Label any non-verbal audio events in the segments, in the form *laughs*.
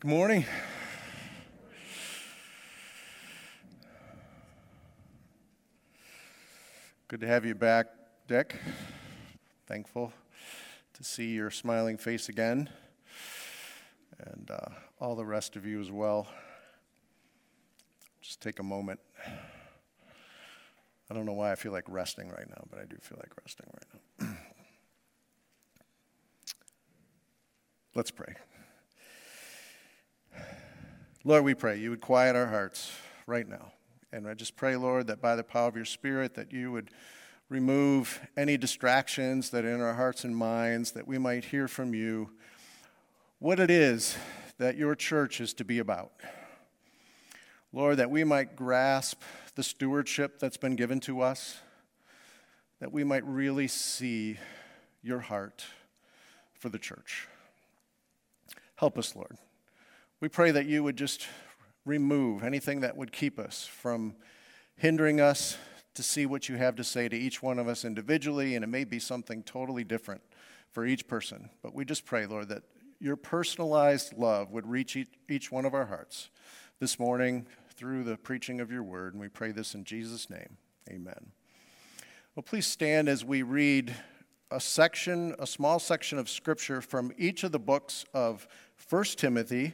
Good morning. Good to have you back, Dick. Thankful to see your smiling face again, and uh, all the rest of you as well. Just take a moment. I don't know why I feel like resting right now, but I do feel like resting right now. *clears throat* Let's pray. Lord, we pray you would quiet our hearts right now. And I just pray, Lord, that by the power of your Spirit, that you would remove any distractions that are in our hearts and minds, that we might hear from you what it is that your church is to be about. Lord, that we might grasp the stewardship that's been given to us, that we might really see your heart for the church. Help us, Lord. We pray that you would just remove anything that would keep us from hindering us to see what you have to say to each one of us individually, and it may be something totally different for each person. But we just pray, Lord, that your personalized love would reach each one of our hearts this morning through the preaching of your word. And we pray this in Jesus' name. Amen. Well, please stand as we read a section, a small section of scripture from each of the books of 1 Timothy,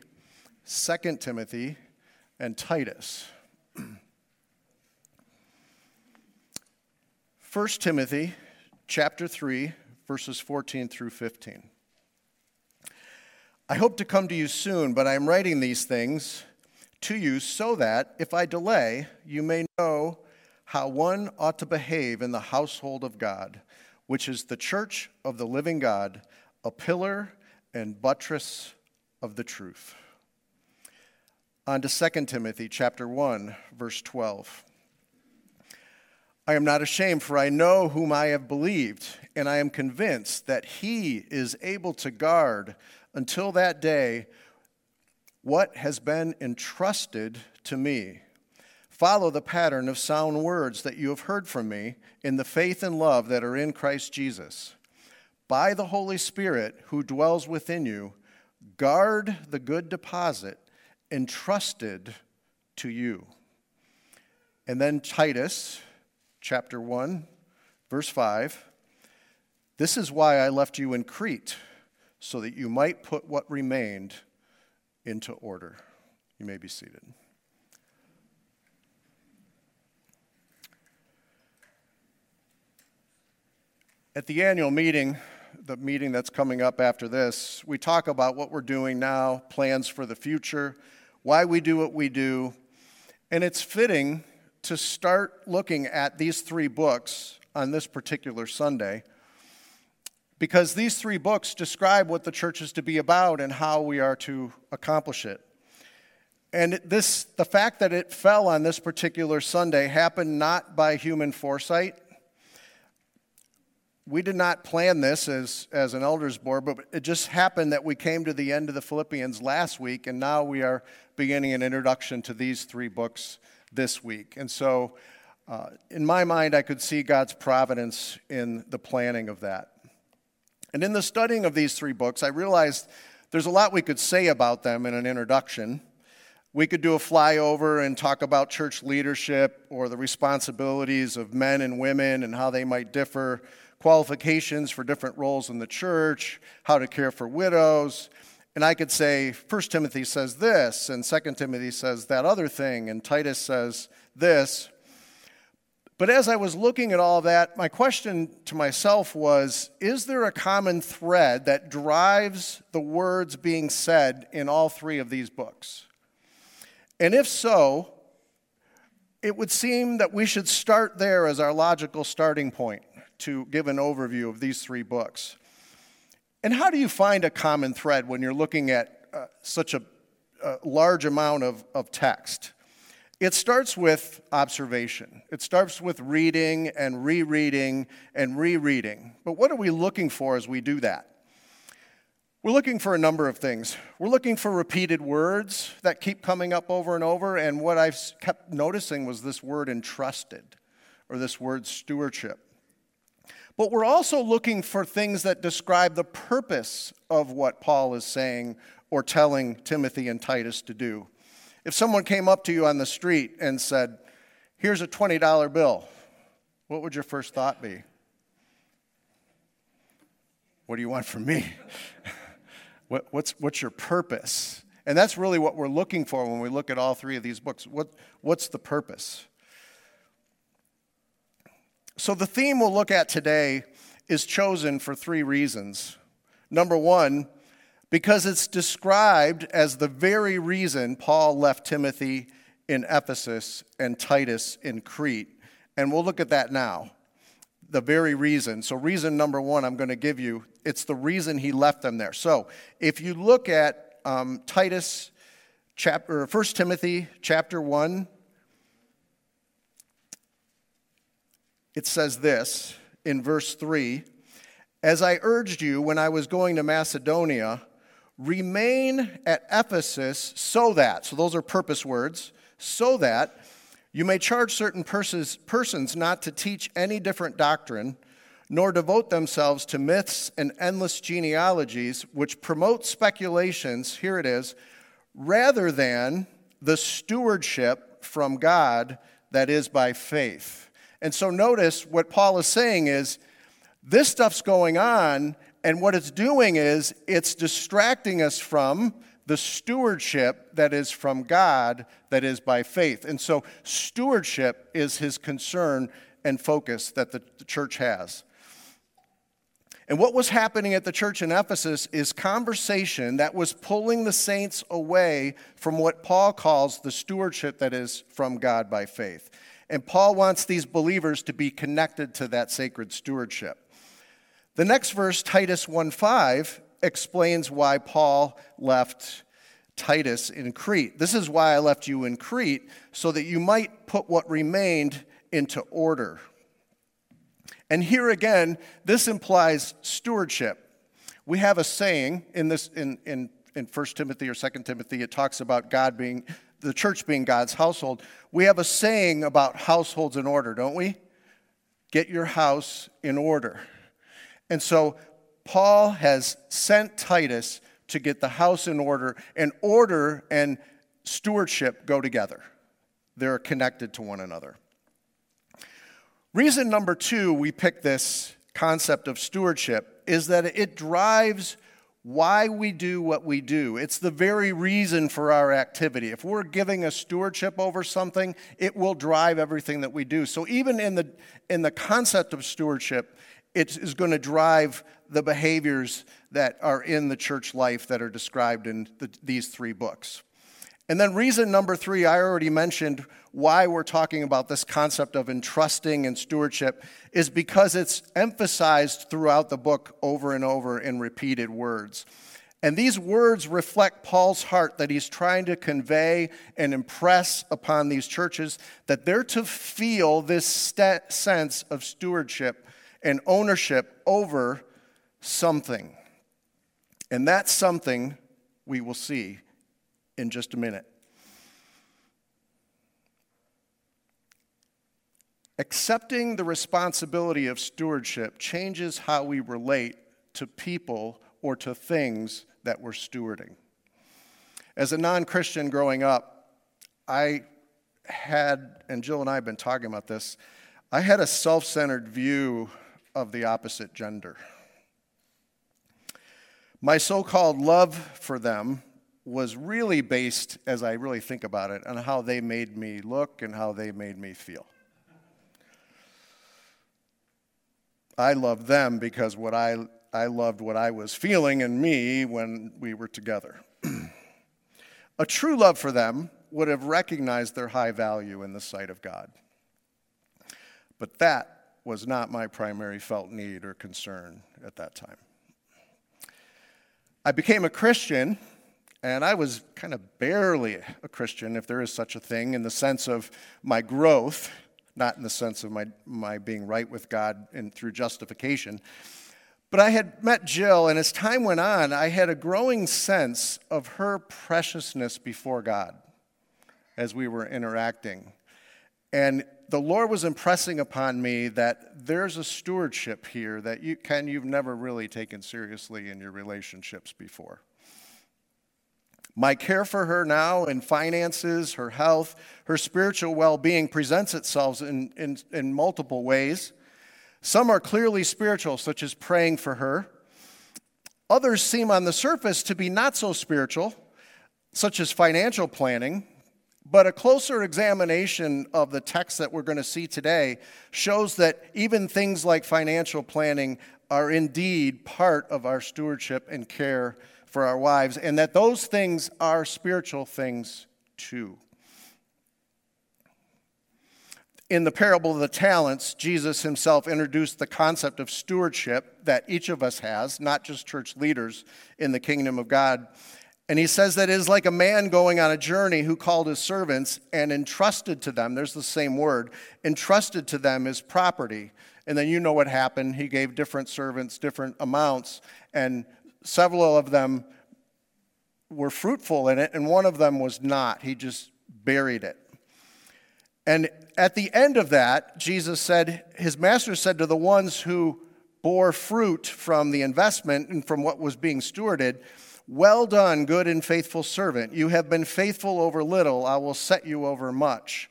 2 Timothy, and Titus. *clears throat* 1 Timothy chapter 3 verses 14 through 15. I hope to come to you soon, but I am writing these things to you so that if I delay, you may know how one ought to behave in the household of God, which is the church of the living God, a pillar and buttress of the truth. On to 2 Timothy chapter 1 verse 12. I am not ashamed for I know whom I have believed and I am convinced that he is able to guard until that day what has been entrusted to me. Follow the pattern of sound words that you have heard from me in the faith and love that are in Christ Jesus. By the Holy Spirit who dwells within you, Guard the good deposit entrusted to you. And then Titus chapter 1, verse 5. This is why I left you in Crete, so that you might put what remained into order. You may be seated. At the annual meeting, the meeting that's coming up after this, we talk about what we're doing now, plans for the future, why we do what we do. And it's fitting to start looking at these three books on this particular Sunday because these three books describe what the church is to be about and how we are to accomplish it. And this, the fact that it fell on this particular Sunday happened not by human foresight, we did not plan this as, as an elders board, but it just happened that we came to the end of the Philippians last week, and now we are beginning an introduction to these three books this week. And so, uh, in my mind, I could see God's providence in the planning of that. And in the studying of these three books, I realized there's a lot we could say about them in an introduction. We could do a flyover and talk about church leadership or the responsibilities of men and women and how they might differ qualifications for different roles in the church, how to care for widows. And I could say, 1 Timothy says this, and 2 Timothy says that other thing, and Titus says this. But as I was looking at all that, my question to myself was Is there a common thread that drives the words being said in all three of these books? And if so, it would seem that we should start there as our logical starting point to give an overview of these three books. And how do you find a common thread when you're looking at uh, such a, a large amount of, of text? It starts with observation. It starts with reading and rereading and rereading. But what are we looking for as we do that? We're looking for a number of things. We're looking for repeated words that keep coming up over and over. And what I've kept noticing was this word entrusted or this word stewardship. But we're also looking for things that describe the purpose of what Paul is saying or telling Timothy and Titus to do. If someone came up to you on the street and said, Here's a $20 bill, what would your first thought be? What do you want from me? *laughs* what, what's, what's your purpose? And that's really what we're looking for when we look at all three of these books. What, what's the purpose? So, the theme we'll look at today is chosen for three reasons. Number one, because it's described as the very reason Paul left Timothy in Ephesus and Titus in Crete. And we'll look at that now. The very reason. So, reason number one, I'm going to give you, it's the reason he left them there. So, if you look at um, Titus chapter, 1 Timothy chapter 1, it says this in verse 3 As I urged you when I was going to Macedonia, remain at Ephesus so that, so those are purpose words, so that you may charge certain persons, persons not to teach any different doctrine nor devote themselves to myths and endless genealogies which promote speculations, here it is, rather than the stewardship from God that is by faith. And so notice what Paul is saying is this stuff's going on, and what it's doing is it's distracting us from the stewardship that is from God that is by faith. And so stewardship is his concern and focus that the church has. And what was happening at the church in Ephesus is conversation that was pulling the saints away from what Paul calls the stewardship that is from God by faith. And Paul wants these believers to be connected to that sacred stewardship. The next verse, Titus 1:5, explains why Paul left Titus in Crete. This is why I left you in Crete, so that you might put what remained into order. And here again, this implies stewardship. We have a saying in this in, in, in 1 Timothy or 2 Timothy, it talks about God being the church being God's household. We have a saying about households in order, don't we? Get your house in order. And so Paul has sent Titus to get the house in order, and order and stewardship go together. They're connected to one another. Reason number two we pick this concept of stewardship is that it drives why we do what we do. It's the very reason for our activity. If we're giving a stewardship over something, it will drive everything that we do. So even in the in the concept of stewardship, it is going to drive the behaviors that are in the church life that are described in the, these three books. And then, reason number three, I already mentioned why we're talking about this concept of entrusting and stewardship, is because it's emphasized throughout the book over and over in repeated words. And these words reflect Paul's heart that he's trying to convey and impress upon these churches that they're to feel this st- sense of stewardship and ownership over something. And that something we will see in just a minute. Accepting the responsibility of stewardship changes how we relate to people or to things that we're stewarding. As a non Christian growing up, I had, and Jill and I have been talking about this, I had a self centered view of the opposite gender. My so called love for them was really based, as I really think about it, on how they made me look and how they made me feel. I loved them because what I, I loved what I was feeling in me when we were together. *clears throat* A true love for them would have recognized their high value in the sight of God. But that was not my primary felt need or concern at that time. I became a Christian and I was kind of barely a Christian, if there is such a thing, in the sense of my growth, not in the sense of my, my being right with God and through justification. But I had met Jill, and as time went on, I had a growing sense of her preciousness before God as we were interacting. And the Lord was impressing upon me that there's a stewardship here that you can you've never really taken seriously in your relationships before. My care for her now in finances, her health, her spiritual well being presents itself in, in, in, multiple ways. Some are clearly spiritual, such as praying for her. Others seem on the surface to be not so spiritual, such as financial planning. But a closer examination of the text that we're going to see today shows that even things like financial planning are indeed part of our stewardship and care for our wives, and that those things are spiritual things too. In the parable of the talents, Jesus himself introduced the concept of stewardship that each of us has, not just church leaders in the kingdom of God. And he says that it is like a man going on a journey who called his servants and entrusted to them, there's the same word, entrusted to them his property. And then you know what happened. He gave different servants different amounts, and several of them were fruitful in it, and one of them was not. He just buried it. And at the end of that, Jesus said, His master said to the ones who bore fruit from the investment and from what was being stewarded, Well done, good and faithful servant. You have been faithful over little, I will set you over much.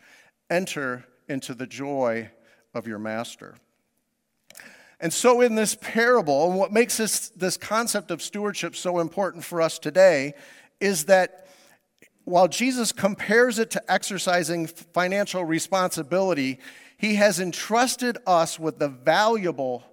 Enter into the joy of your master. And so, in this parable, and what makes this, this concept of stewardship so important for us today is that while Jesus compares it to exercising financial responsibility, he has entrusted us with the valuable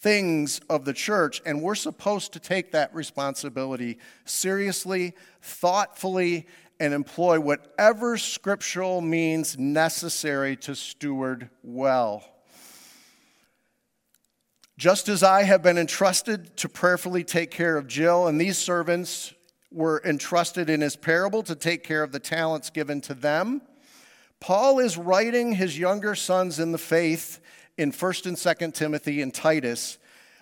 things of the church, and we're supposed to take that responsibility seriously, thoughtfully, and employ whatever scriptural means necessary to steward well. Just as I have been entrusted to prayerfully take care of Jill, and these servants were entrusted in his parable to take care of the talents given to them, Paul is writing his younger sons in the faith in 1st and 2nd Timothy and Titus,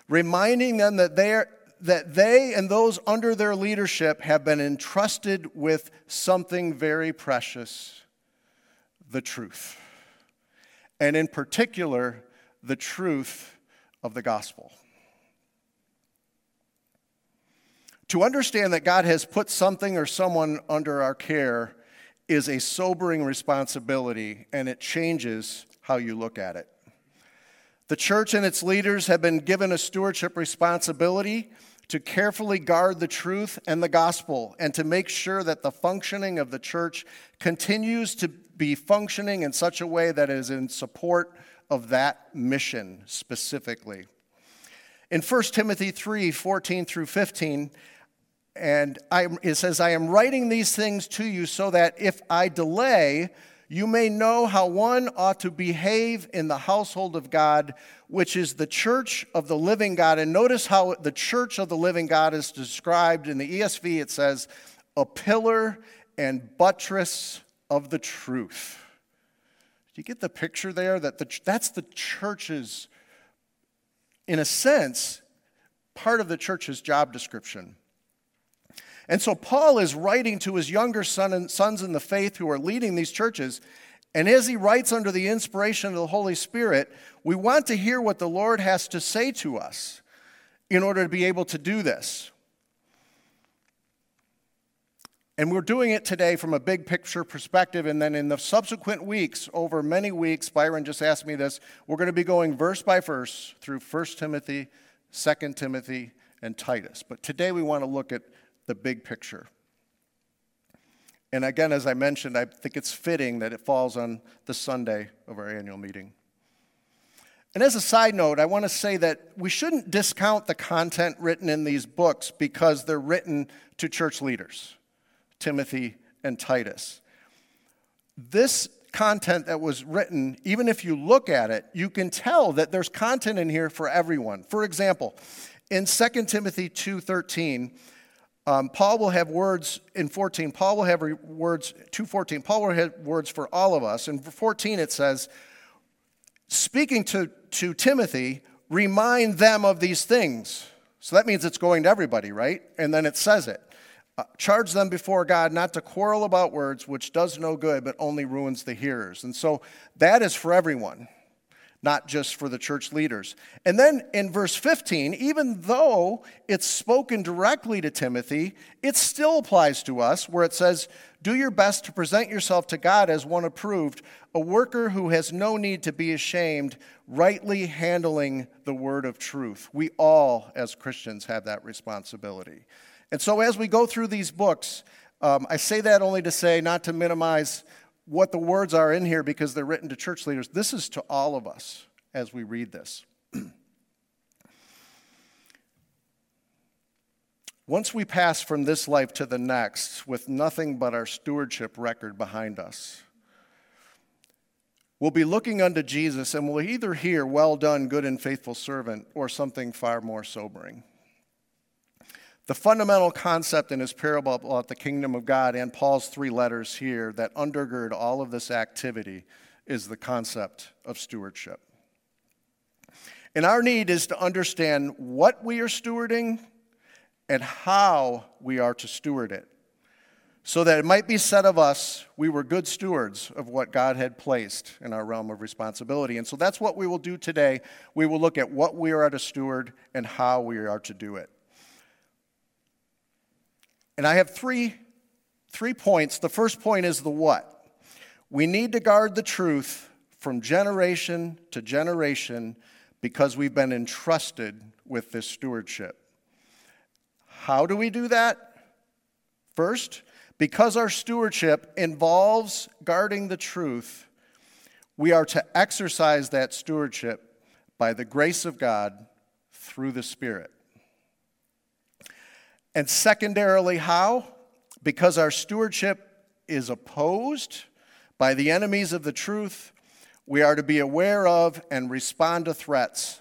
reminding them that they, are, that they and those under their leadership have been entrusted with something very precious the truth. And in particular, the truth of the gospel. To understand that God has put something or someone under our care is a sobering responsibility, and it changes how you look at it. The church and its leaders have been given a stewardship responsibility to carefully guard the truth and the gospel and to make sure that the functioning of the church continues to be functioning in such a way that is in support of that mission specifically. In 1 Timothy 3 14 through 15, and I, it says, I am writing these things to you so that if I delay, you may know how one ought to behave in the household of God, which is the church of the living God. And notice how the church of the living God is described in the ESV. It says, a pillar and buttress of the truth you get the picture there? That the, that's the church's, in a sense, part of the church's job description. And so Paul is writing to his younger son and sons in the faith who are leading these churches. And as he writes under the inspiration of the Holy Spirit, we want to hear what the Lord has to say to us in order to be able to do this. And we're doing it today from a big picture perspective. And then in the subsequent weeks, over many weeks, Byron just asked me this, we're going to be going verse by verse through 1 Timothy, 2 Timothy, and Titus. But today we want to look at the big picture. And again, as I mentioned, I think it's fitting that it falls on the Sunday of our annual meeting. And as a side note, I want to say that we shouldn't discount the content written in these books because they're written to church leaders. Timothy, and Titus. This content that was written, even if you look at it, you can tell that there's content in here for everyone. For example, in 2 Timothy 2.13, um, Paul will have words in 14. Paul will have words, 2.14, Paul will have words for all of us. In 14 it says, speaking to, to Timothy, remind them of these things. So that means it's going to everybody, right? And then it says it. Uh, charge them before God not to quarrel about words, which does no good, but only ruins the hearers. And so that is for everyone. not just for the church leaders. And then in verse 15, even though it's spoken directly to Timothy, it still applies to us, where it says, Do your best to present yourself to God as one approved, a worker who has no need to be ashamed, rightly handling the word of truth. We all, as Christians, have that responsibility. And so as we go through these books, um, I say that only to say, not to minimize what the words are in here because they're written to church leaders. This is to all of us as we read this. *clears throat* Once we pass from this life to the next with nothing but our stewardship record behind us, we'll be looking unto Jesus and we'll either hear, Well done, good and faithful servant, or something far more sobering. The fundamental concept in his parable about the kingdom of God and Paul's three letters here that undergird all of this activity is the concept of stewardship. And our need is to understand what we are stewarding and how we are to steward it. So that it might be said of us, we were good stewards of what God had placed in our realm of responsibility. And so that's what we will do today. We will look at what we are to steward and how we are to do it. And I have three, three points. The first point is the what. We need to guard the truth from generation to generation because we've been entrusted with this stewardship. How do we do that? First, because our stewardship involves guarding the truth, we are to exercise that stewardship by the grace of God through the Spirit. And secondarily, how? Because our stewardship is opposed by the enemies of the truth, we are to be aware of and respond to threats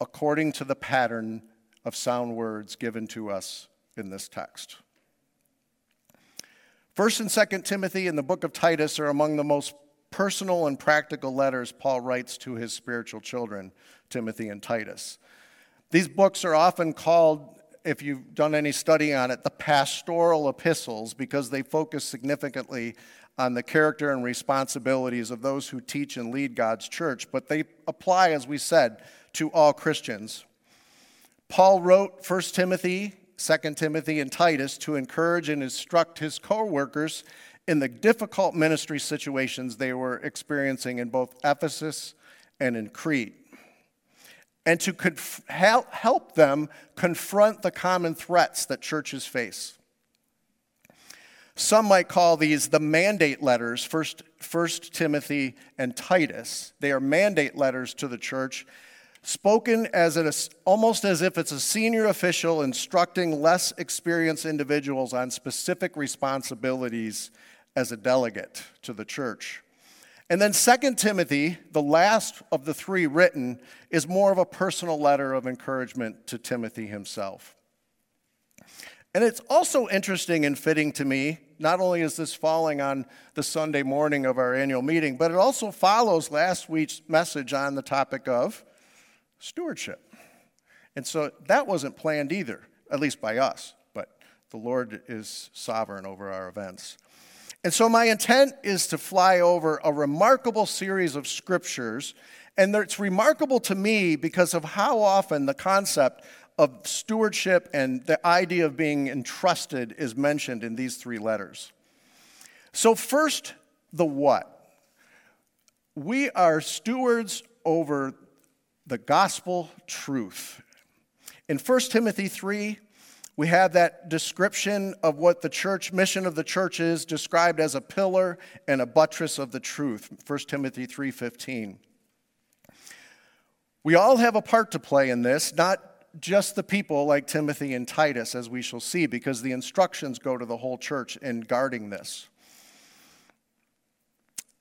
according to the pattern of sound words given to us in this text. First and Second Timothy and the book of Titus are among the most personal and practical letters Paul writes to his spiritual children, Timothy and Titus. These books are often called if you've done any study on it, the pastoral epistles because they focus significantly on the character and responsibilities of those who teach and lead God's church, but they apply, as we said, to all Christians. Paul wrote 1 Timothy, 2 Timothy, and Titus to encourage and instruct his co workers in the difficult ministry situations they were experiencing in both Ephesus and in Crete and to conf- help them confront the common threats that churches face. Some might call these the mandate letters, first, first Timothy and Titus. They are mandate letters to the church, spoken as an, almost as if it's a senior official instructing less experienced individuals on specific responsibilities as a delegate to the church. And then 2 Timothy, the last of the three written, is more of a personal letter of encouragement to Timothy himself. And it's also interesting and fitting to me, not only is this falling on the Sunday morning of our annual meeting, but it also follows last week's message on the topic of stewardship. And so that wasn't planned either, at least by us, but the Lord is sovereign over our events. And so, my intent is to fly over a remarkable series of scriptures. And it's remarkable to me because of how often the concept of stewardship and the idea of being entrusted is mentioned in these three letters. So, first, the what. We are stewards over the gospel truth. In 1 Timothy 3, we have that description of what the church mission of the church is described as a pillar and a buttress of the truth 1 timothy 3.15 we all have a part to play in this not just the people like timothy and titus as we shall see because the instructions go to the whole church in guarding this.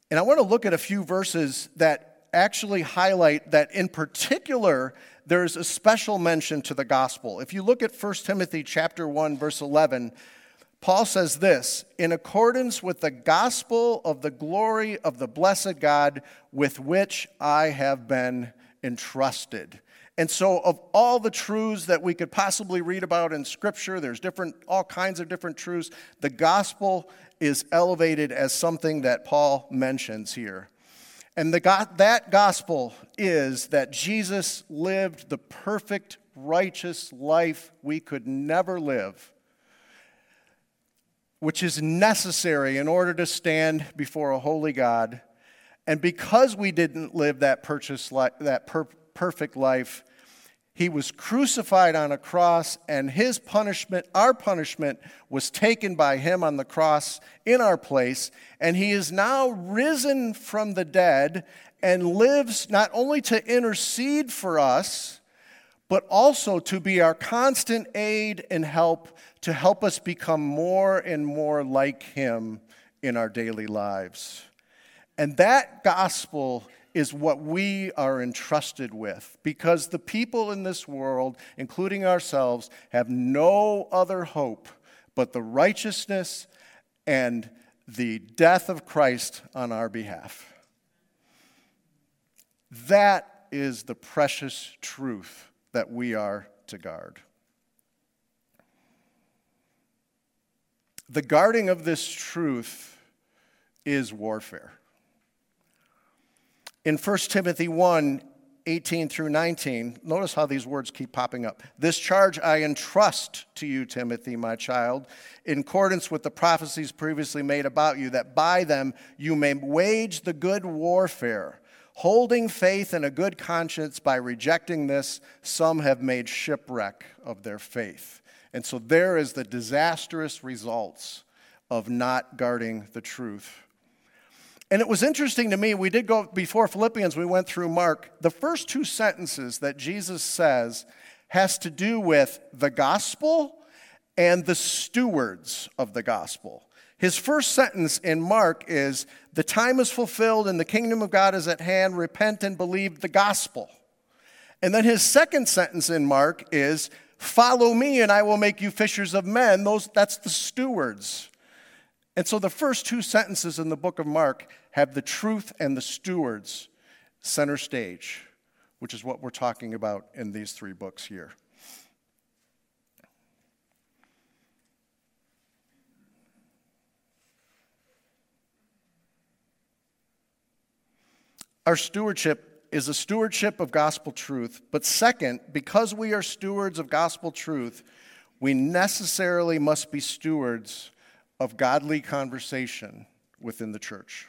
And i want to look at a few verses that actually highlight that in particular there's a special mention to the gospel. If you look at 1 Timothy chapter 1 verse 11, Paul says this, in accordance with the gospel of the glory of the blessed God with which I have been entrusted. And so of all the truths that we could possibly read about in scripture, there's different all kinds of different truths. The gospel is elevated as something that Paul mentions here. And the, that gospel is that Jesus lived the perfect, righteous life we could never live, which is necessary in order to stand before a holy God. And because we didn't live that, purchase li- that per- perfect life, he was crucified on a cross, and his punishment, our punishment, was taken by him on the cross in our place. And he is now risen from the dead and lives not only to intercede for us, but also to be our constant aid and help to help us become more and more like him in our daily lives. And that gospel is what we are entrusted with because the people in this world, including ourselves, have no other hope but the righteousness and the death of Christ on our behalf. That is the precious truth that we are to guard. The guarding of this truth is warfare. In 1 Timothy 1 18 through 19, notice how these words keep popping up. This charge I entrust to you, Timothy, my child, in accordance with the prophecies previously made about you, that by them you may wage the good warfare, holding faith and a good conscience. By rejecting this, some have made shipwreck of their faith. And so there is the disastrous results of not guarding the truth. And it was interesting to me, we did go before Philippians, we went through Mark. The first two sentences that Jesus says has to do with the gospel and the stewards of the gospel. His first sentence in Mark is The time is fulfilled and the kingdom of God is at hand. Repent and believe the gospel. And then his second sentence in Mark is Follow me and I will make you fishers of men. Those, that's the stewards. And so the first two sentences in the book of Mark have the truth and the stewards center stage, which is what we're talking about in these three books here. Our stewardship is a stewardship of gospel truth, but second, because we are stewards of gospel truth, we necessarily must be stewards of godly conversation within the church.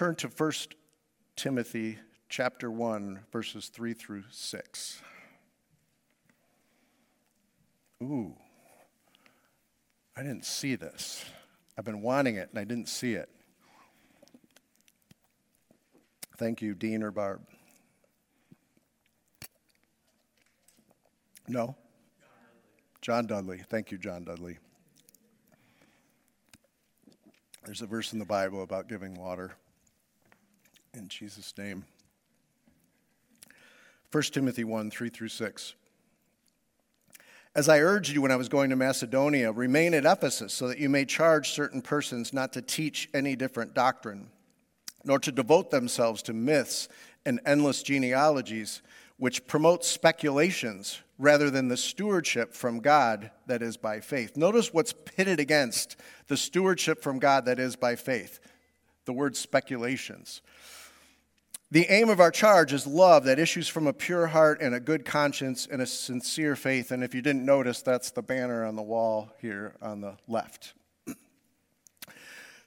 Turn to 1 Timothy chapter 1 verses 3 through 6. Ooh. I didn't see this. I've been wanting it and I didn't see it. Thank you, Dean or Barb. No? John Dudley. Thank you, John Dudley. There's a verse in the Bible about giving water. In Jesus' name. 1 Timothy 1 3 through 6. As I urged you when I was going to Macedonia, remain at Ephesus so that you may charge certain persons not to teach any different doctrine nor to devote themselves to myths and endless genealogies, which promote speculations rather than the stewardship from God that is by faith. Notice what's pitted against the stewardship from God that is by faith the word speculations. The aim of our charge is love that issues from a pure heart and a good conscience and a sincere faith. And if you didn't notice, that's the banner on the wall here on the left.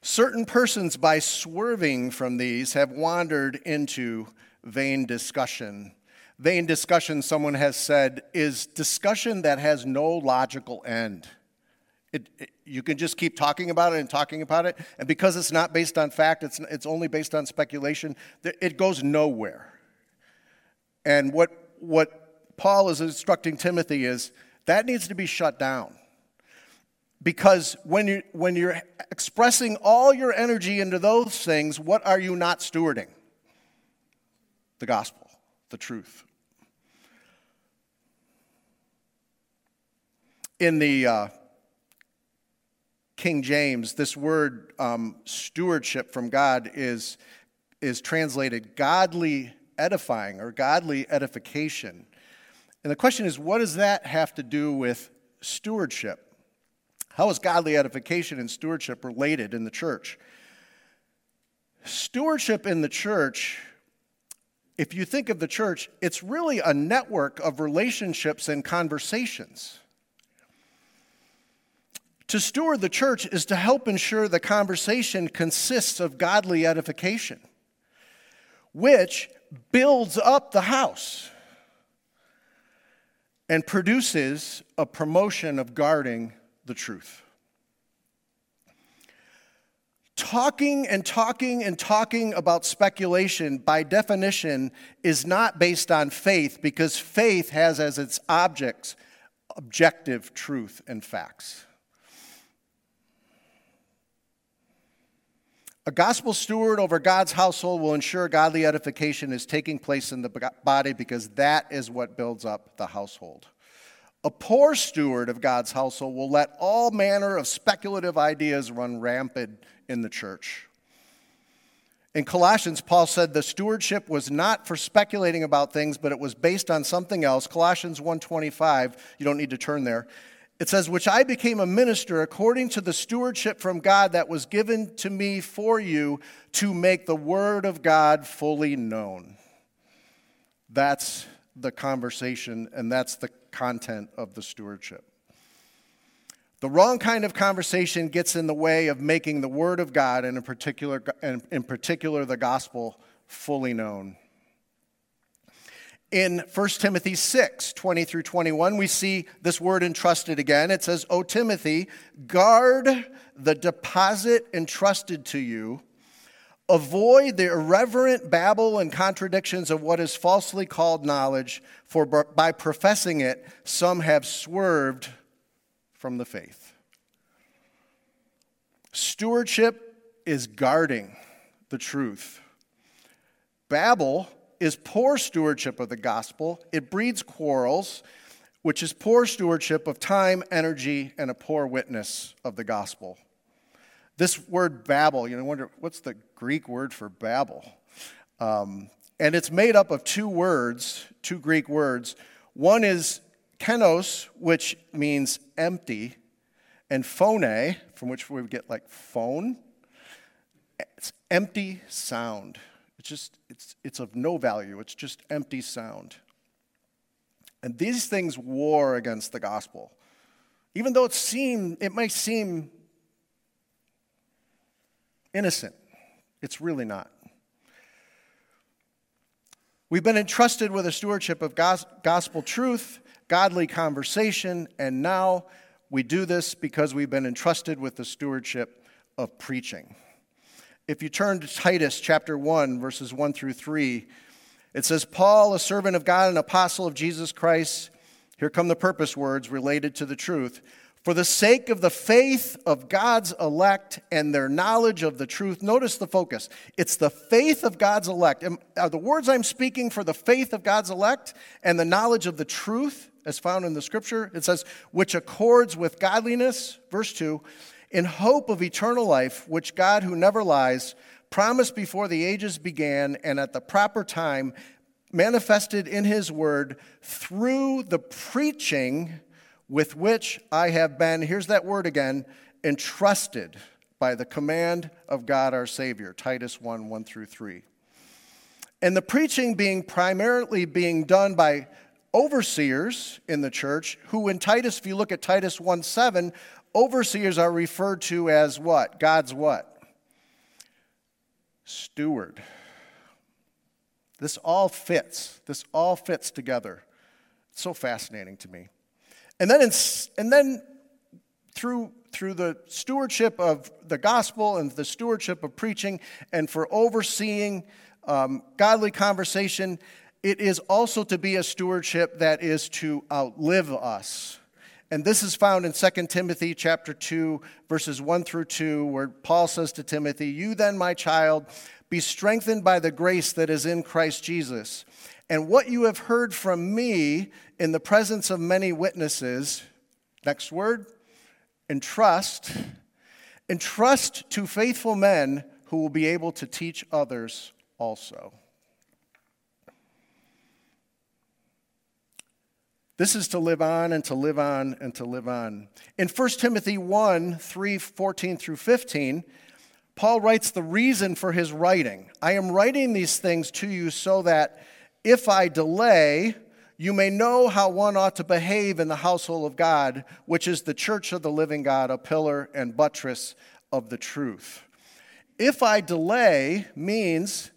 Certain persons, by swerving from these, have wandered into vain discussion. Vain discussion, someone has said, is discussion that has no logical end. It, it, you can just keep talking about it and talking about it, and because it's not based on fact, it's, it's only based on speculation, it goes nowhere. And what, what Paul is instructing Timothy is that needs to be shut down. Because when, you, when you're expressing all your energy into those things, what are you not stewarding? The gospel, the truth. In the uh, King James, this word um, stewardship from God is, is translated godly edifying or godly edification. And the question is, what does that have to do with stewardship? How is godly edification and stewardship related in the church? Stewardship in the church, if you think of the church, it's really a network of relationships and conversations. To steward the church is to help ensure the conversation consists of godly edification, which builds up the house and produces a promotion of guarding the truth. Talking and talking and talking about speculation, by definition, is not based on faith because faith has as its objects objective truth and facts. A gospel steward over God's household will ensure godly edification is taking place in the body because that is what builds up the household. A poor steward of God's household will let all manner of speculative ideas run rampant in the church. In Colossians, Paul said the stewardship was not for speculating about things, but it was based on something else. Colossians 1:25, you don't need to turn there. It says, Which I became a minister according to the stewardship from God that was given to me for you to make the word of God fully known. That's the conversation, and that's the content of the stewardship. The wrong kind of conversation gets in the way of making the Word of God, and in particular, in particular the gospel, fully known. In 1 Timothy 6 20 through 21, we see this word entrusted again. It says, O Timothy, guard the deposit entrusted to you. Avoid the irreverent babble and contradictions of what is falsely called knowledge, for by professing it, some have swerved from the faith. Stewardship is guarding the truth. babble is poor stewardship of the gospel. It breeds quarrels, which is poor stewardship of time, energy, and a poor witness of the gospel. This word babble, you know, wonder what's the Greek word for babble? Um, and it's made up of two words, two Greek words. One is kenos, which means empty, and phone, from which we get like phone. It's empty sound. It's just, it's, it's of no value. It's just empty sound. And these things war against the gospel. Even though it seem, it may seem innocent, it's really not. We've been entrusted with a stewardship of gospel truth godly conversation, and now we do this because we've been entrusted with the stewardship of preaching. If you turn to Titus chapter 1, verses 1 through 3, it says, Paul, a servant of God and apostle of Jesus Christ, here come the purpose words related to the truth. For the sake of the faith of God's elect and their knowledge of the truth, notice the focus. It's the faith of God's elect. Are the words I'm speaking for the faith of God's elect and the knowledge of the truth? as found in the scripture. It says, which accords with godliness, verse 2, in hope of eternal life, which God, who never lies, promised before the ages began and at the proper time manifested in his word through the preaching with which I have been, here's that word again, entrusted by the command of God our Savior, Titus 1 1 through 3. And the preaching being primarily being done by overseers in the church, who in Titus, if you look at Titus 1 7, overseers are referred to as what? God's what? Steward. This all fits. This all fits together. It's so fascinating to me. And then, and then through, through the stewardship of the gospel and the stewardship of preaching and for overseeing um, godly conversation, it is also to be a stewardship that is to outlive us. And this is found in 2 Timothy chapter 2 verses 1 through 2 where Paul says to Timothy, "You then, my child, be strengthened by the grace that is in Christ Jesus. And what you have heard from me in the presence of many witnesses, next word, entrust, entrust to faithful men who will be able to teach others also." This is to live on and to live on and to live on. In 1 Timothy 1 3 14 through 15, Paul writes the reason for his writing. I am writing these things to you so that if I delay, you may know how one ought to behave in the household of God, which is the church of the living God, a pillar and buttress of the truth. If I delay means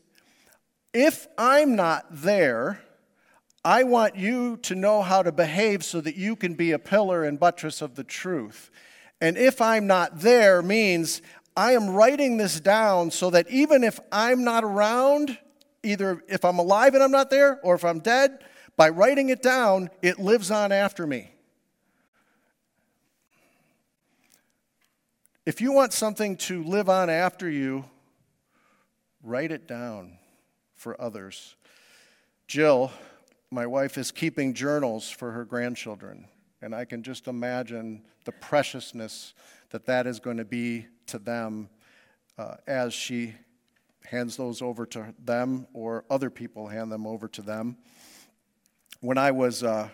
if I'm not there, I want you to know how to behave so that you can be a pillar and buttress of the truth. And if I'm not there means I am writing this down so that even if I'm not around, either if I'm alive and I'm not there or if I'm dead, by writing it down, it lives on after me. If you want something to live on after you, write it down for others. Jill, my wife, is keeping journals for her grandchildren, and I can just imagine the preciousness that that is going to be to them uh, as she hands those over to them or other people hand them over to them. When I was, uh,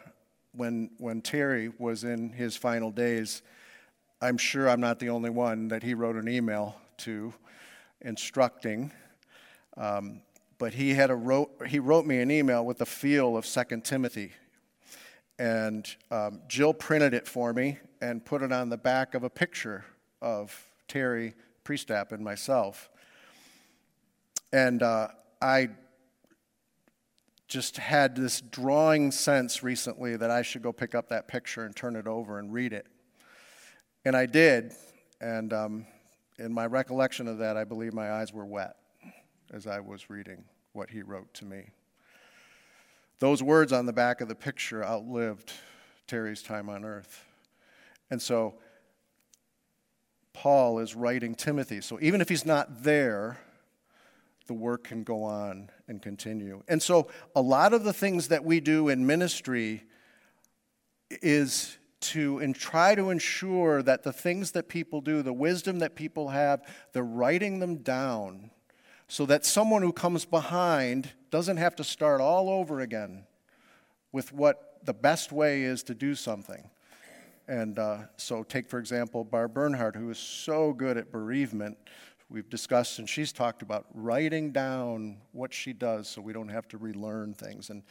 when, when Terry was in his final days, I'm sure I'm not the only one that he wrote an email to instructing. Um, but he, had a wrote, he wrote me an email with the feel of 2 Timothy. And um, Jill printed it for me and put it on the back of a picture of Terry Priestap and myself. And uh, I just had this drawing sense recently that I should go pick up that picture and turn it over and read it. And I did. And um, in my recollection of that, I believe my eyes were wet as I was reading what he wrote to me. Those words on the back of the picture outlived Terry's time on earth. And so Paul is writing Timothy. So even if he's not there, the work can go on and continue. And so a lot of the things that we do in ministry is to and try to ensure that the things that people do, the wisdom that people have, they're writing them down so that someone who comes behind doesn't have to start all over again with what the best way is to do something. And uh, so, take for example Barb Bernhardt, who is so good at bereavement. We've discussed, and she's talked about writing down what she does so we don't have to relearn things. And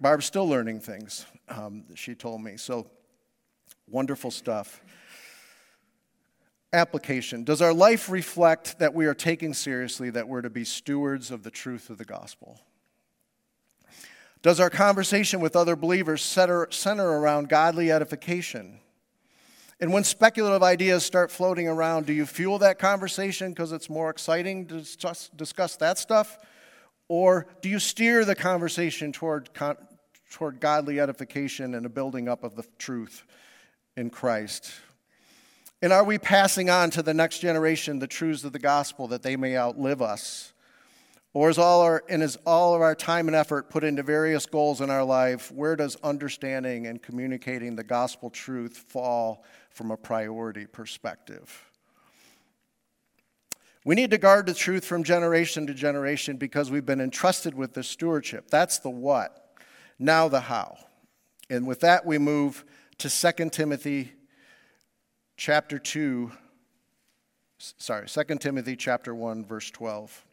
Barb's still learning things, um, she told me. So, wonderful stuff. Application Does our life reflect that we are taking seriously that we're to be stewards of the truth of the gospel? Does our conversation with other believers center, around godly edification? And when speculative ideas start floating around, do you fuel that conversation because it's more exciting to discuss, discuss that stuff? Or do you steer the conversation toward, toward godly edification and a building up of the truth in Christ? And are we passing on to the next generation the truths of the gospel that they may outlive us? Or is all our, and is all of our time and effort put into various goals in our life? Where does understanding and communicating the gospel truth fall from a priority perspective? We need to guard the truth from generation to generation because we've been entrusted with the stewardship. That's the what. Now the how. And with that, we move to 2 Timothy chapter 2, sorry, 2 Timothy chapter 1, verse 12.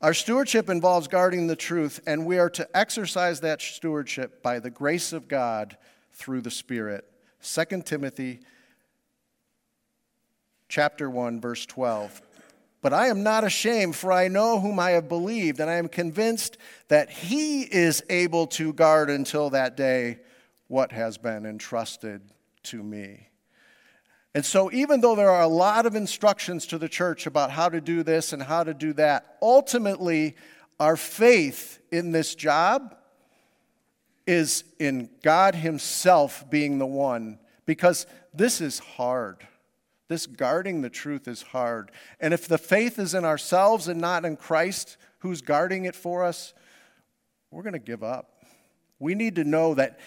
Our stewardship involves guarding the truth, and we are to exercise that stewardship by the grace of God through the Spirit. 2 Timothy chapter 1 verse 12. But I am not ashamed, for I know whom I have believed, and I am convinced that he is able to guard until that day what has been entrusted to me. And so, even though there are a lot of instructions to the church about how to do this and how to do that, ultimately, our faith in this job is in God Himself being the one, because this is hard. This guarding the truth is hard. And if the faith is in ourselves and not in Christ, who's guarding it for us, we're going to give up. We need to know that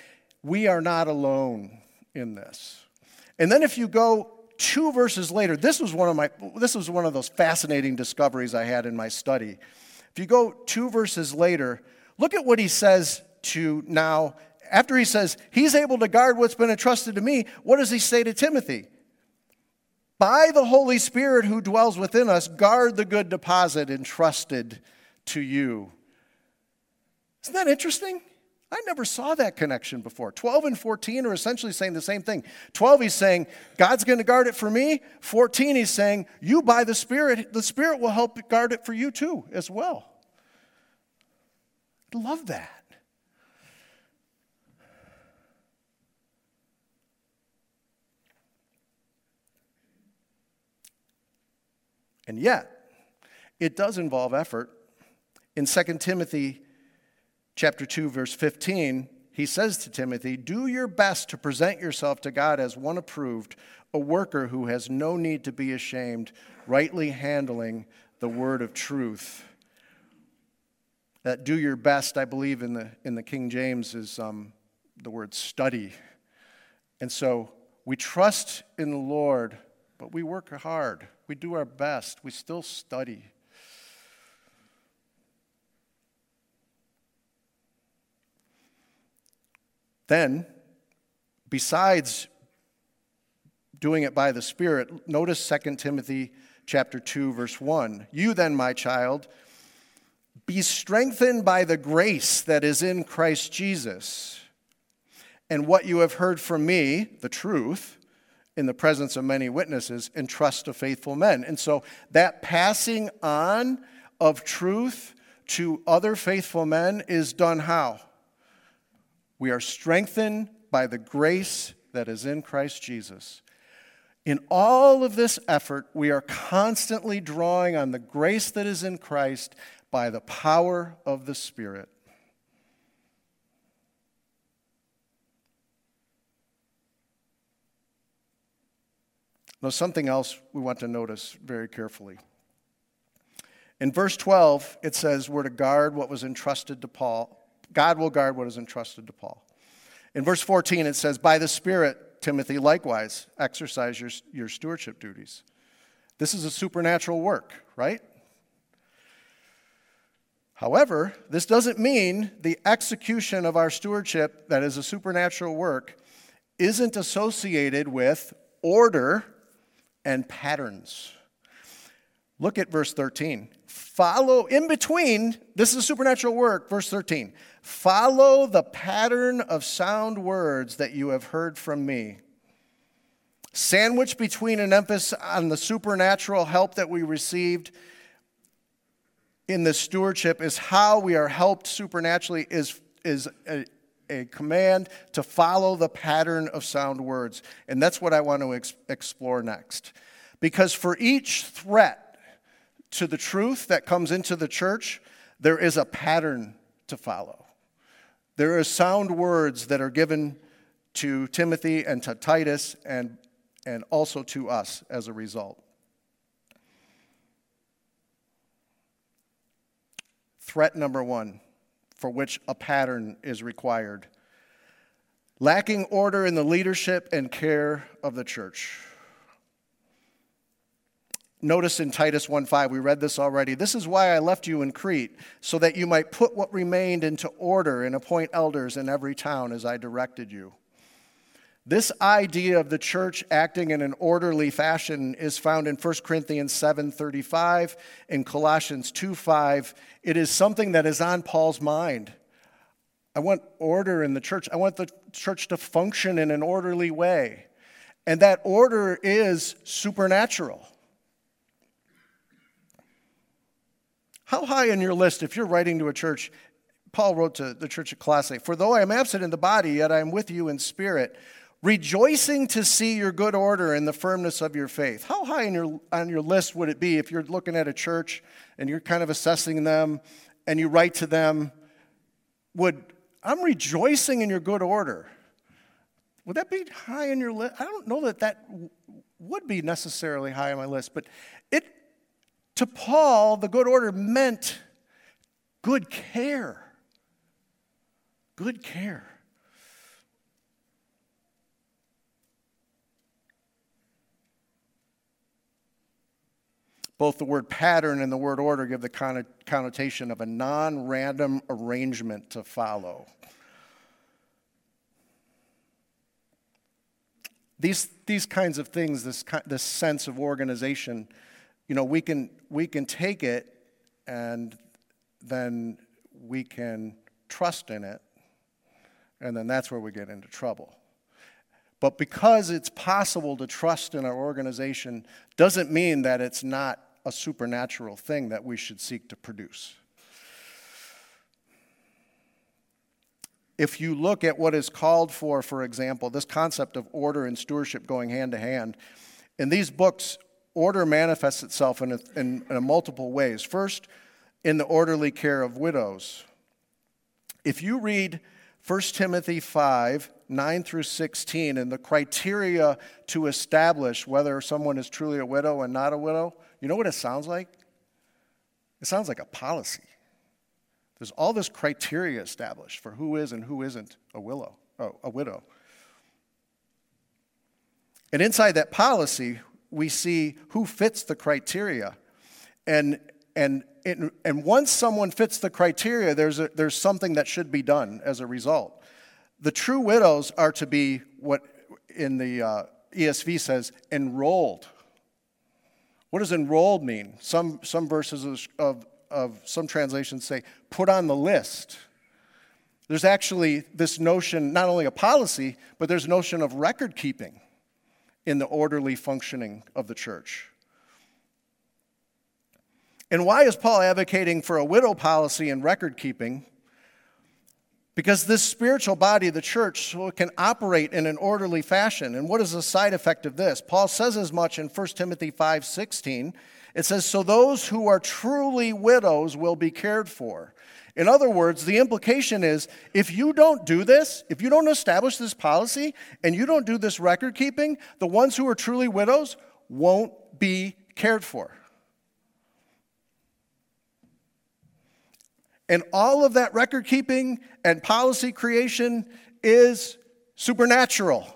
we are not alone in this. And then if you go two verses later, this was one of my this was one of those fascinating discoveries I had in my study. If you go two verses later, look at what he says to now after he says he's able to guard what's been entrusted to me, what does he say to Timothy? By the Holy Spirit who dwells within us, guard the good deposit entrusted to you. Isn't that interesting? I never saw that connection before. 12 and 14 are essentially saying the same thing. 12, he's saying, God's going to guard it for me. 14, he's saying, You by the Spirit, the Spirit will help guard it for you too, as well. I love that. And yet, it does involve effort. In 2 Timothy chapter 2 verse 15, he says to Timothy, "Do your best to present yourself to God as one approved, a worker who has no need to be ashamed, rightly handling the word of truth." That do your best, I believe in the in the King James is um, the word study. And so we trust in the Lord, but we work hard. We do our best. We still study. Then, besides doing it by the Spirit, notice 2 Timothy chapter 2 verse 1. You then, my child, be strengthened by the grace that is in Christ Jesus. And what you have heard from me, the truth, in the presence of many witnesses, entrust to faithful men. And so that passing on of truth to other faithful men is done how? We are strengthened by the grace that is in Christ Jesus. In all of this effort, we are constantly drawing on the grace that is in Christ by the power of the Spirit. Now, something else we want to notice very carefully. In verse 12, it says we're to guard what was entrusted to Paul, God will guard what is entrusted to Paul. In verse 14, it says, By the Spirit, Timothy, likewise exercise your, your stewardship duties. This is a supernatural work, right? However, this doesn't mean the execution of our stewardship, that is a supernatural work, isn't associated with order and patterns. Look at verse 13. Follow in between, this is a supernatural work, verse 13. Follow the pattern of sound words that you have heard from me. Sandwiched between an emphasis on the supernatural help that we received in the stewardship is how we are helped supernaturally is, is a, a command to follow the pattern of sound words. And that's what I want to ex- explore next. Because for each threat to the truth that comes into the church, there is a pattern to follow. There are sound words that are given to Timothy and to Titus and, and also to us as a result. Threat number one, for which a pattern is required lacking order in the leadership and care of the church. Notice in Titus 1:5 we read this already. This is why I left you in Crete so that you might put what remained into order and appoint elders in every town as I directed you. This idea of the church acting in an orderly fashion is found in 1 Corinthians 7:35 and Colossians 2:5. It is something that is on Paul's mind. I want order in the church. I want the church to function in an orderly way. And that order is supernatural. How high on your list, if you're writing to a church, Paul wrote to the church at Colossae, For though I am absent in the body, yet I am with you in spirit, rejoicing to see your good order and the firmness of your faith. How high on your, on your list would it be if you're looking at a church and you're kind of assessing them and you write to them, would I'm rejoicing in your good order. Would that be high on your list? I don't know that that would be necessarily high on my list, but it to Paul, the good order meant good care. Good care. Both the word pattern and the word order give the connotation of a non random arrangement to follow. These, these kinds of things, this, this sense of organization, you know, we can, we can take it and then we can trust in it, and then that's where we get into trouble. But because it's possible to trust in our organization doesn't mean that it's not a supernatural thing that we should seek to produce. If you look at what is called for, for example, this concept of order and stewardship going hand to hand, in these books, order manifests itself in, a, in, in multiple ways. First, in the orderly care of widows. If you read 1 Timothy 5 9 through 16 and the criteria to establish whether someone is truly a widow and not a widow, you know what it sounds like? It sounds like a policy. There's all this criteria established for who is and who isn't a willow, oh, a widow. And inside that policy, we see who fits the criteria. And, and, and once someone fits the criteria, there's, a, there's something that should be done as a result. The true widows are to be what in the uh, ESV says enrolled. What does enrolled mean? Some, some verses of, of, of some translations say put on the list. There's actually this notion, not only a policy, but there's a notion of record keeping in the orderly functioning of the church. And why is Paul advocating for a widow policy and record keeping? Because this spiritual body, the church, can operate in an orderly fashion. And what is the side effect of this? Paul says as much in 1 Timothy 5:16. It says, "So those who are truly widows will be cared for." In other words, the implication is if you don't do this, if you don't establish this policy and you don't do this record keeping, the ones who are truly widows won't be cared for. And all of that record keeping and policy creation is supernatural.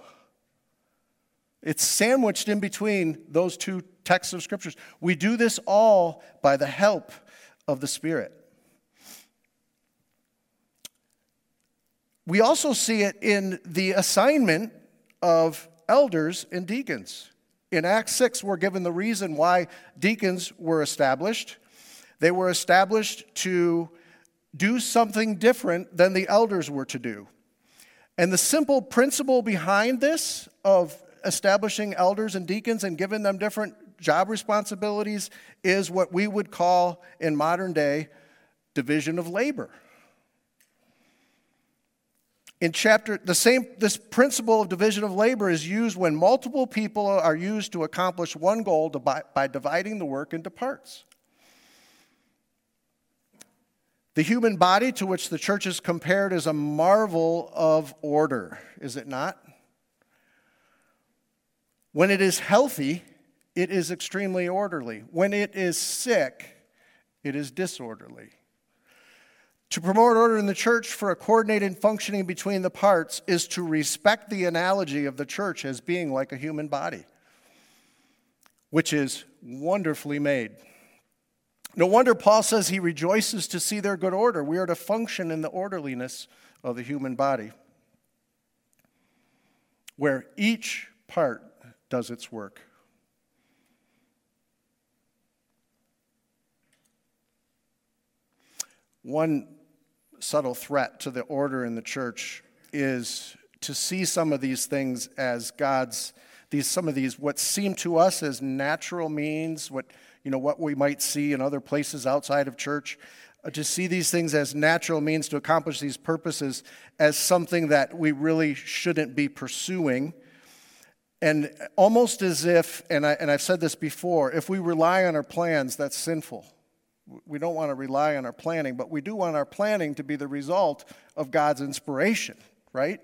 It's sandwiched in between those two texts of scriptures. We do this all by the help of the Spirit. We also see it in the assignment of elders and deacons. In Acts 6, we're given the reason why deacons were established. They were established to do something different than the elders were to do. And the simple principle behind this of establishing elders and deacons and giving them different job responsibilities is what we would call in modern day division of labor. In chapter the same this principle of division of labor is used when multiple people are used to accomplish one goal by, by dividing the work into parts. The human body to which the church is compared is a marvel of order, is it not? When it is healthy, it is extremely orderly. When it is sick, it is disorderly. To promote order in the church for a coordinated functioning between the parts is to respect the analogy of the church as being like a human body, which is wonderfully made. No wonder Paul says he rejoices to see their good order. We are to function in the orderliness of the human body, where each part does its work. One subtle threat to the order in the church is to see some of these things as God's these some of these what seem to us as natural means, what you know, what we might see in other places outside of church. Uh, to see these things as natural means to accomplish these purposes as something that we really shouldn't be pursuing. And almost as if, and, I, and I've said this before, if we rely on our plans, that's sinful. We don't want to rely on our planning, but we do want our planning to be the result of God's inspiration, right?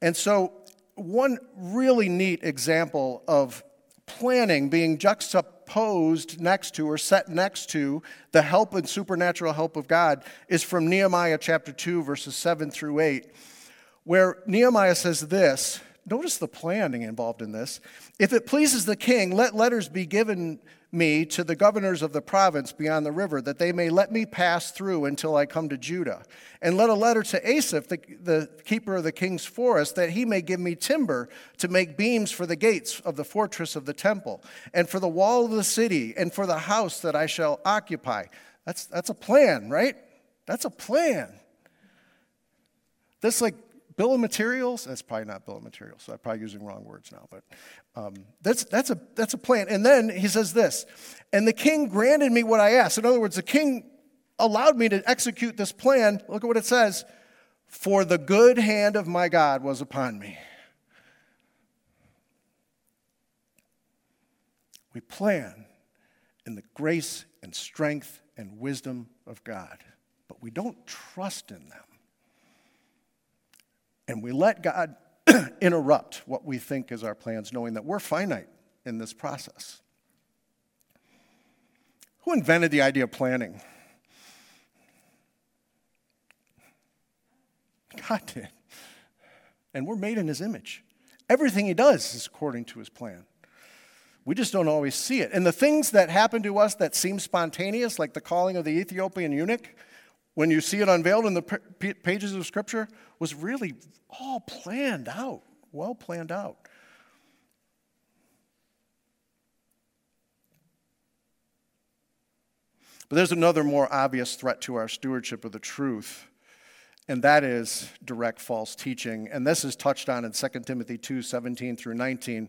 And so, one really neat example of planning being juxtaposed next to or set next to the help and supernatural help of God is from Nehemiah chapter 2, verses 7 through 8, where Nehemiah says this notice the planning involved in this. If it pleases the king, let letters be given me to the governors of the province beyond the river, that they may let me pass through until I come to Judah. And let a letter to Asaph, the, the keeper of the king's forest, that he may give me timber to make beams for the gates of the fortress of the temple, and for the wall of the city, and for the house that I shall occupy. That's, that's a plan, right? That's a plan. This, like, bill of materials, that's probably not bill of materials, so I'm probably using wrong words now, but um, that's, that's, a, that's a plan. And then he says this, and the king granted me what I asked. In other words, the king allowed me to execute this plan. Look at what it says for the good hand of my God was upon me. We plan in the grace and strength and wisdom of God, but we don't trust in them. And we let God *clears throat* interrupt what we think is our plans, knowing that we're finite in this process. Who invented the idea of planning? God did. And we're made in his image. Everything he does is according to his plan. We just don't always see it. And the things that happen to us that seem spontaneous, like the calling of the Ethiopian eunuch, when you see it unveiled in the pages of Scripture, was really all planned out, well planned out. But there's another more obvious threat to our stewardship of the truth, and that is direct false teaching. And this is touched on in 2 Timothy 2 17 through 19.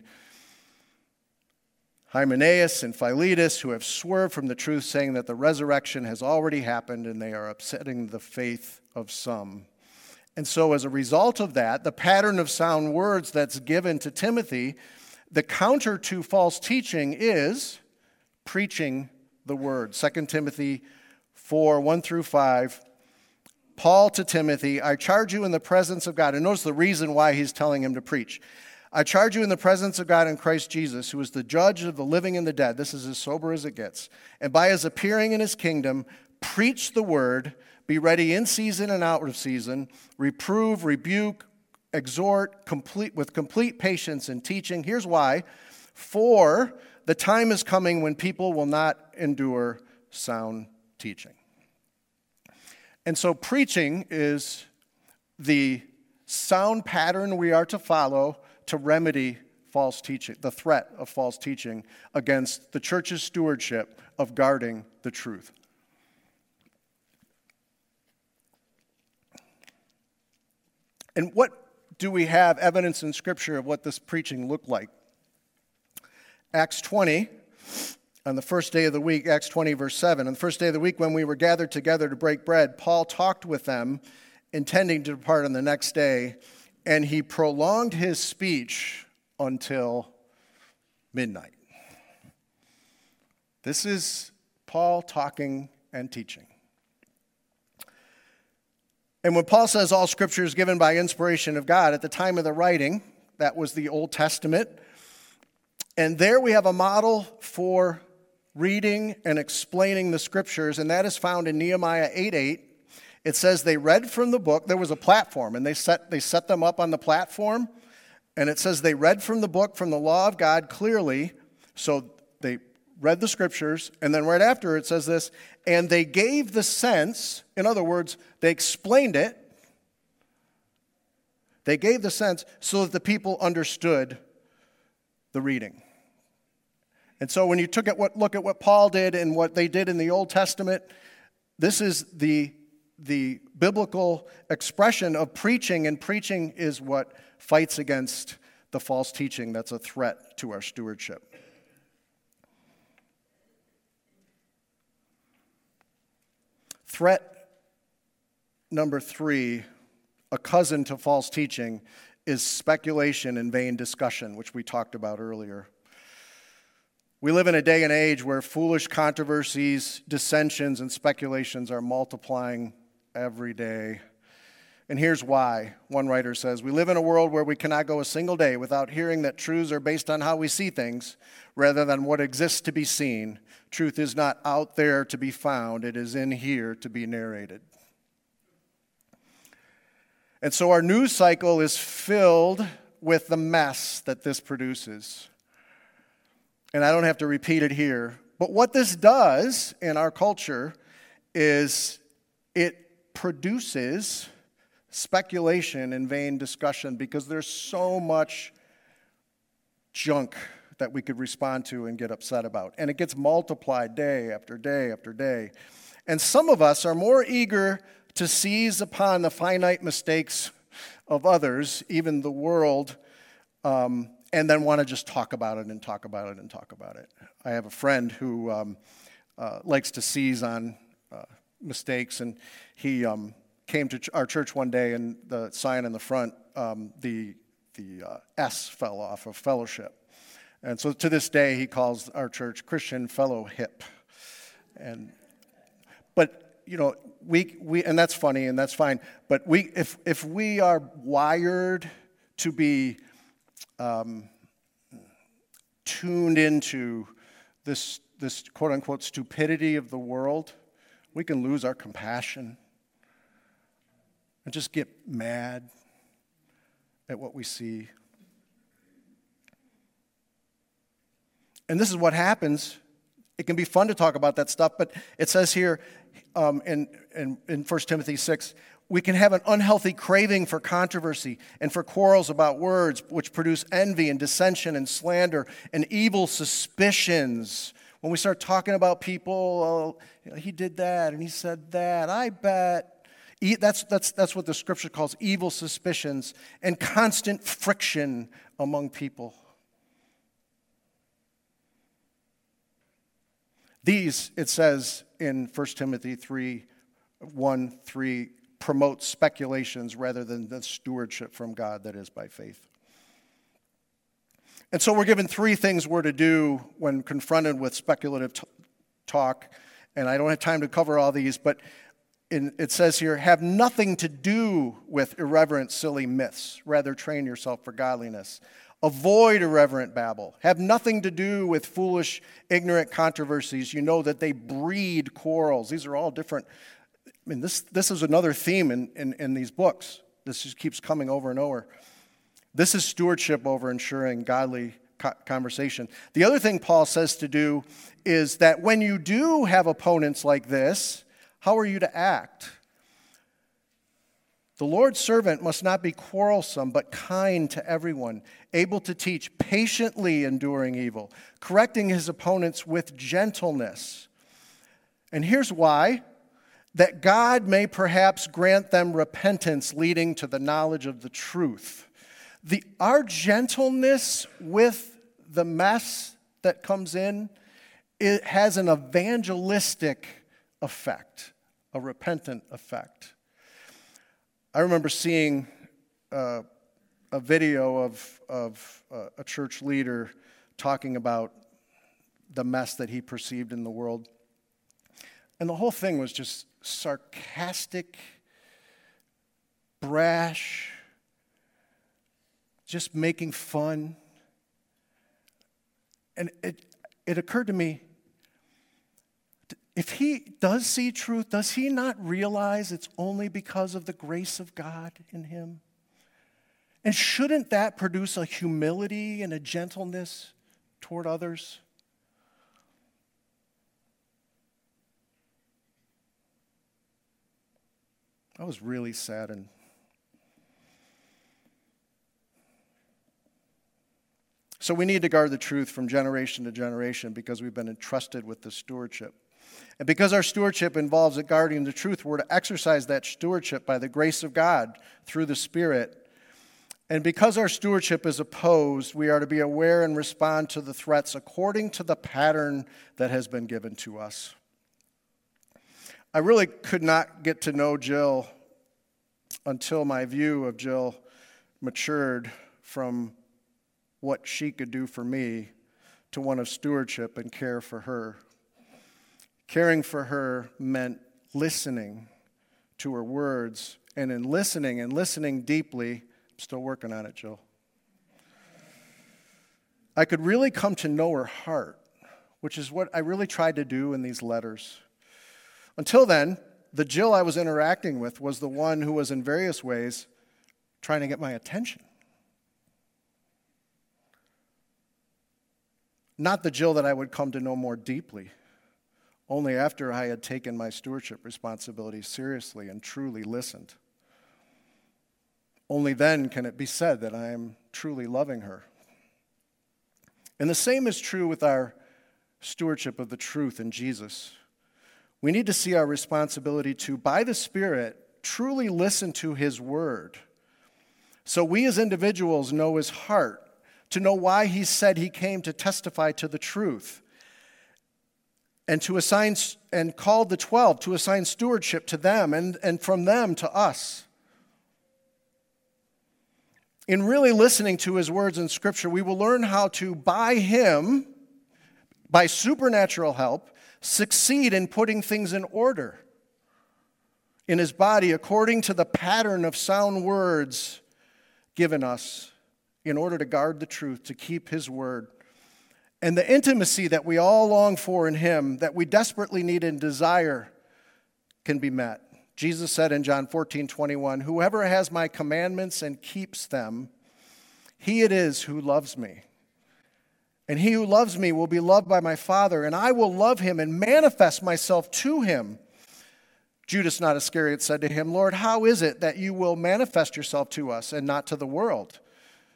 Hymenaeus and Philetus, who have swerved from the truth, saying that the resurrection has already happened and they are upsetting the faith of some. And so, as a result of that, the pattern of sound words that's given to Timothy, the counter to false teaching is preaching the word. 2 Timothy 4 1 through 5. Paul to Timothy, I charge you in the presence of God. And notice the reason why he's telling him to preach. I charge you in the presence of God in Christ Jesus, who is the judge of the living and the dead. This is as sober as it gets. And by his appearing in his kingdom, preach the word, be ready in season and out of season, reprove, rebuke, exhort complete, with complete patience and teaching. Here's why for the time is coming when people will not endure sound teaching. And so, preaching is the sound pattern we are to follow to remedy false teaching, the threat of false teaching against the church's stewardship of guarding the truth. And what do we have evidence in Scripture of what this preaching looked like? Acts 20, on the first day of the week, Acts 20, verse 7. On the first day of the week, when we were gathered together to break bread, Paul talked with them, intending to depart on the next day and he prolonged his speech until midnight. This is Paul talking and teaching. And when Paul says all scripture is given by inspiration of God, at the time of the writing, that was the Old Testament. And there we have a model for reading and explaining the scriptures, and that is found in Nehemiah 8 8. It says they read from the book. There was a platform, and they set, they set them up on the platform. And it says they read from the book, from the law of God clearly. So they read the scriptures. And then right after it says this, and they gave the sense. In other words, they explained it. They gave the sense so that the people understood the reading. And so when you took at what, look at what Paul did and what they did in the Old Testament, this is the the biblical expression of preaching, and preaching is what fights against the false teaching that's a threat to our stewardship. Threat number three, a cousin to false teaching, is speculation and vain discussion, which we talked about earlier. We live in a day and age where foolish controversies, dissensions, and speculations are multiplying every day. And here's why. One writer says We live in a world where we cannot go a single day without hearing that truths are based on how we see things rather than what exists to be seen. Truth is not out there to be found, it is in here to be narrated. And so our news cycle is filled with the mess that this produces. And I don't have to repeat it here. But what this does in our culture is it produces speculation and vain discussion because there's so much junk that we could respond to and get upset about. And it gets multiplied day after day after day. And some of us are more eager to seize upon the finite mistakes of others, even the world, um, and then want to just talk about it and talk about it and talk about it. I have a friend who um, uh, likes to seize on uh, mistakes, and he um, came to ch- our church one day, and the sign in the front, um, the the uh, S fell off of fellowship, and so to this day he calls our church Christian Fellow Hip. and but you know we we and that's funny and that's fine, but we if if we are wired to be um, tuned into this this quote unquote stupidity of the world, we can lose our compassion and just get mad at what we see. And this is what happens. It can be fun to talk about that stuff, but it says here um, in, in, in 1 Timothy 6 we can have an unhealthy craving for controversy and for quarrels about words, which produce envy and dissension and slander and evil suspicions. When we start talking about people, oh, he did that and he said that, I bet. That's, that's, that's what the scripture calls evil suspicions and constant friction among people. These, it says in 1 Timothy 3 1 3, promote speculations rather than the stewardship from God that is by faith. And so we're given three things we're to do when confronted with speculative t- talk. And I don't have time to cover all these, but in, it says here, have nothing to do with irreverent, silly myths. Rather, train yourself for godliness. Avoid irreverent babble. Have nothing to do with foolish, ignorant controversies. You know that they breed quarrels. These are all different. I mean, this, this is another theme in, in, in these books. This just keeps coming over and over. This is stewardship over ensuring godly conversation. The other thing Paul says to do is that when you do have opponents like this, how are you to act? The Lord's servant must not be quarrelsome, but kind to everyone, able to teach, patiently enduring evil, correcting his opponents with gentleness. And here's why that God may perhaps grant them repentance leading to the knowledge of the truth. The, our gentleness with the mess that comes in it has an evangelistic effect, a repentant effect. I remember seeing uh, a video of, of uh, a church leader talking about the mess that he perceived in the world. And the whole thing was just sarcastic, brash, just making fun. And it, it occurred to me if he does see truth, does he not realize it's only because of the grace of God in him? And shouldn't that produce a humility and a gentleness toward others? I was really saddened. So we need to guard the truth from generation to generation because we've been entrusted with the stewardship. And because our stewardship involves guarding the truth, we're to exercise that stewardship by the grace of God through the Spirit. And because our stewardship is opposed, we are to be aware and respond to the threats according to the pattern that has been given to us. I really could not get to know Jill until my view of Jill matured from what she could do for me to one of stewardship and care for her. Caring for her meant listening to her words, and in listening and listening deeply, I'm still working on it, Jill. I could really come to know her heart, which is what I really tried to do in these letters. Until then, the Jill I was interacting with was the one who was in various ways trying to get my attention. Not the Jill that I would come to know more deeply, only after I had taken my stewardship responsibility seriously and truly listened. Only then can it be said that I am truly loving her. And the same is true with our stewardship of the truth in Jesus. We need to see our responsibility to, by the Spirit, truly listen to His word. So we as individuals know His heart, to know why He said He came to testify to the truth, and to assign and called the 12 to assign stewardship to them and, and from them to us. In really listening to His words in Scripture, we will learn how to, by Him, by supernatural help, succeed in putting things in order in his body according to the pattern of sound words given us in order to guard the truth, to keep his word. And the intimacy that we all long for in him, that we desperately need and desire, can be met. Jesus said in John 14, 21, Whoever has my commandments and keeps them, he it is who loves me. And he who loves me will be loved by my Father, and I will love him and manifest myself to him. Judas not Iscariot said to him, Lord, how is it that you will manifest yourself to us and not to the world?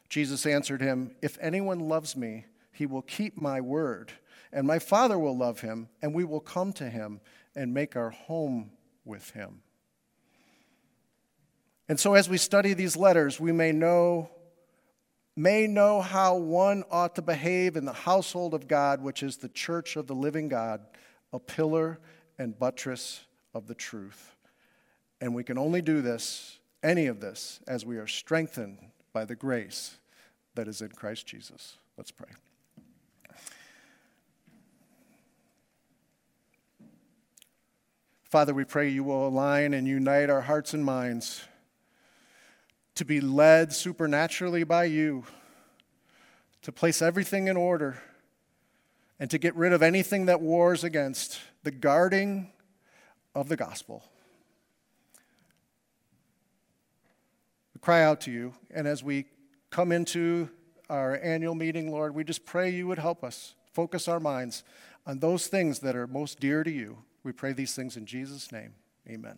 Jesus answered him, If anyone loves me, he will keep my word, and my Father will love him, and we will come to him and make our home with him. And so, as we study these letters, we may know may know how one ought to behave in the household of God, which is the church of the living God, a pillar and buttress of the truth. And we can only do this, any of this, as we are strengthened by the grace that is in Christ Jesus. Let's pray. Father, we pray you will align and unite our hearts and minds to be led supernaturally by you, to place everything in order, and to get rid of anything that wars against the guarding of the gospel. Cry out to you, and as we come into our annual meeting, Lord, we just pray you would help us focus our minds on those things that are most dear to you. We pray these things in Jesus' name. Amen.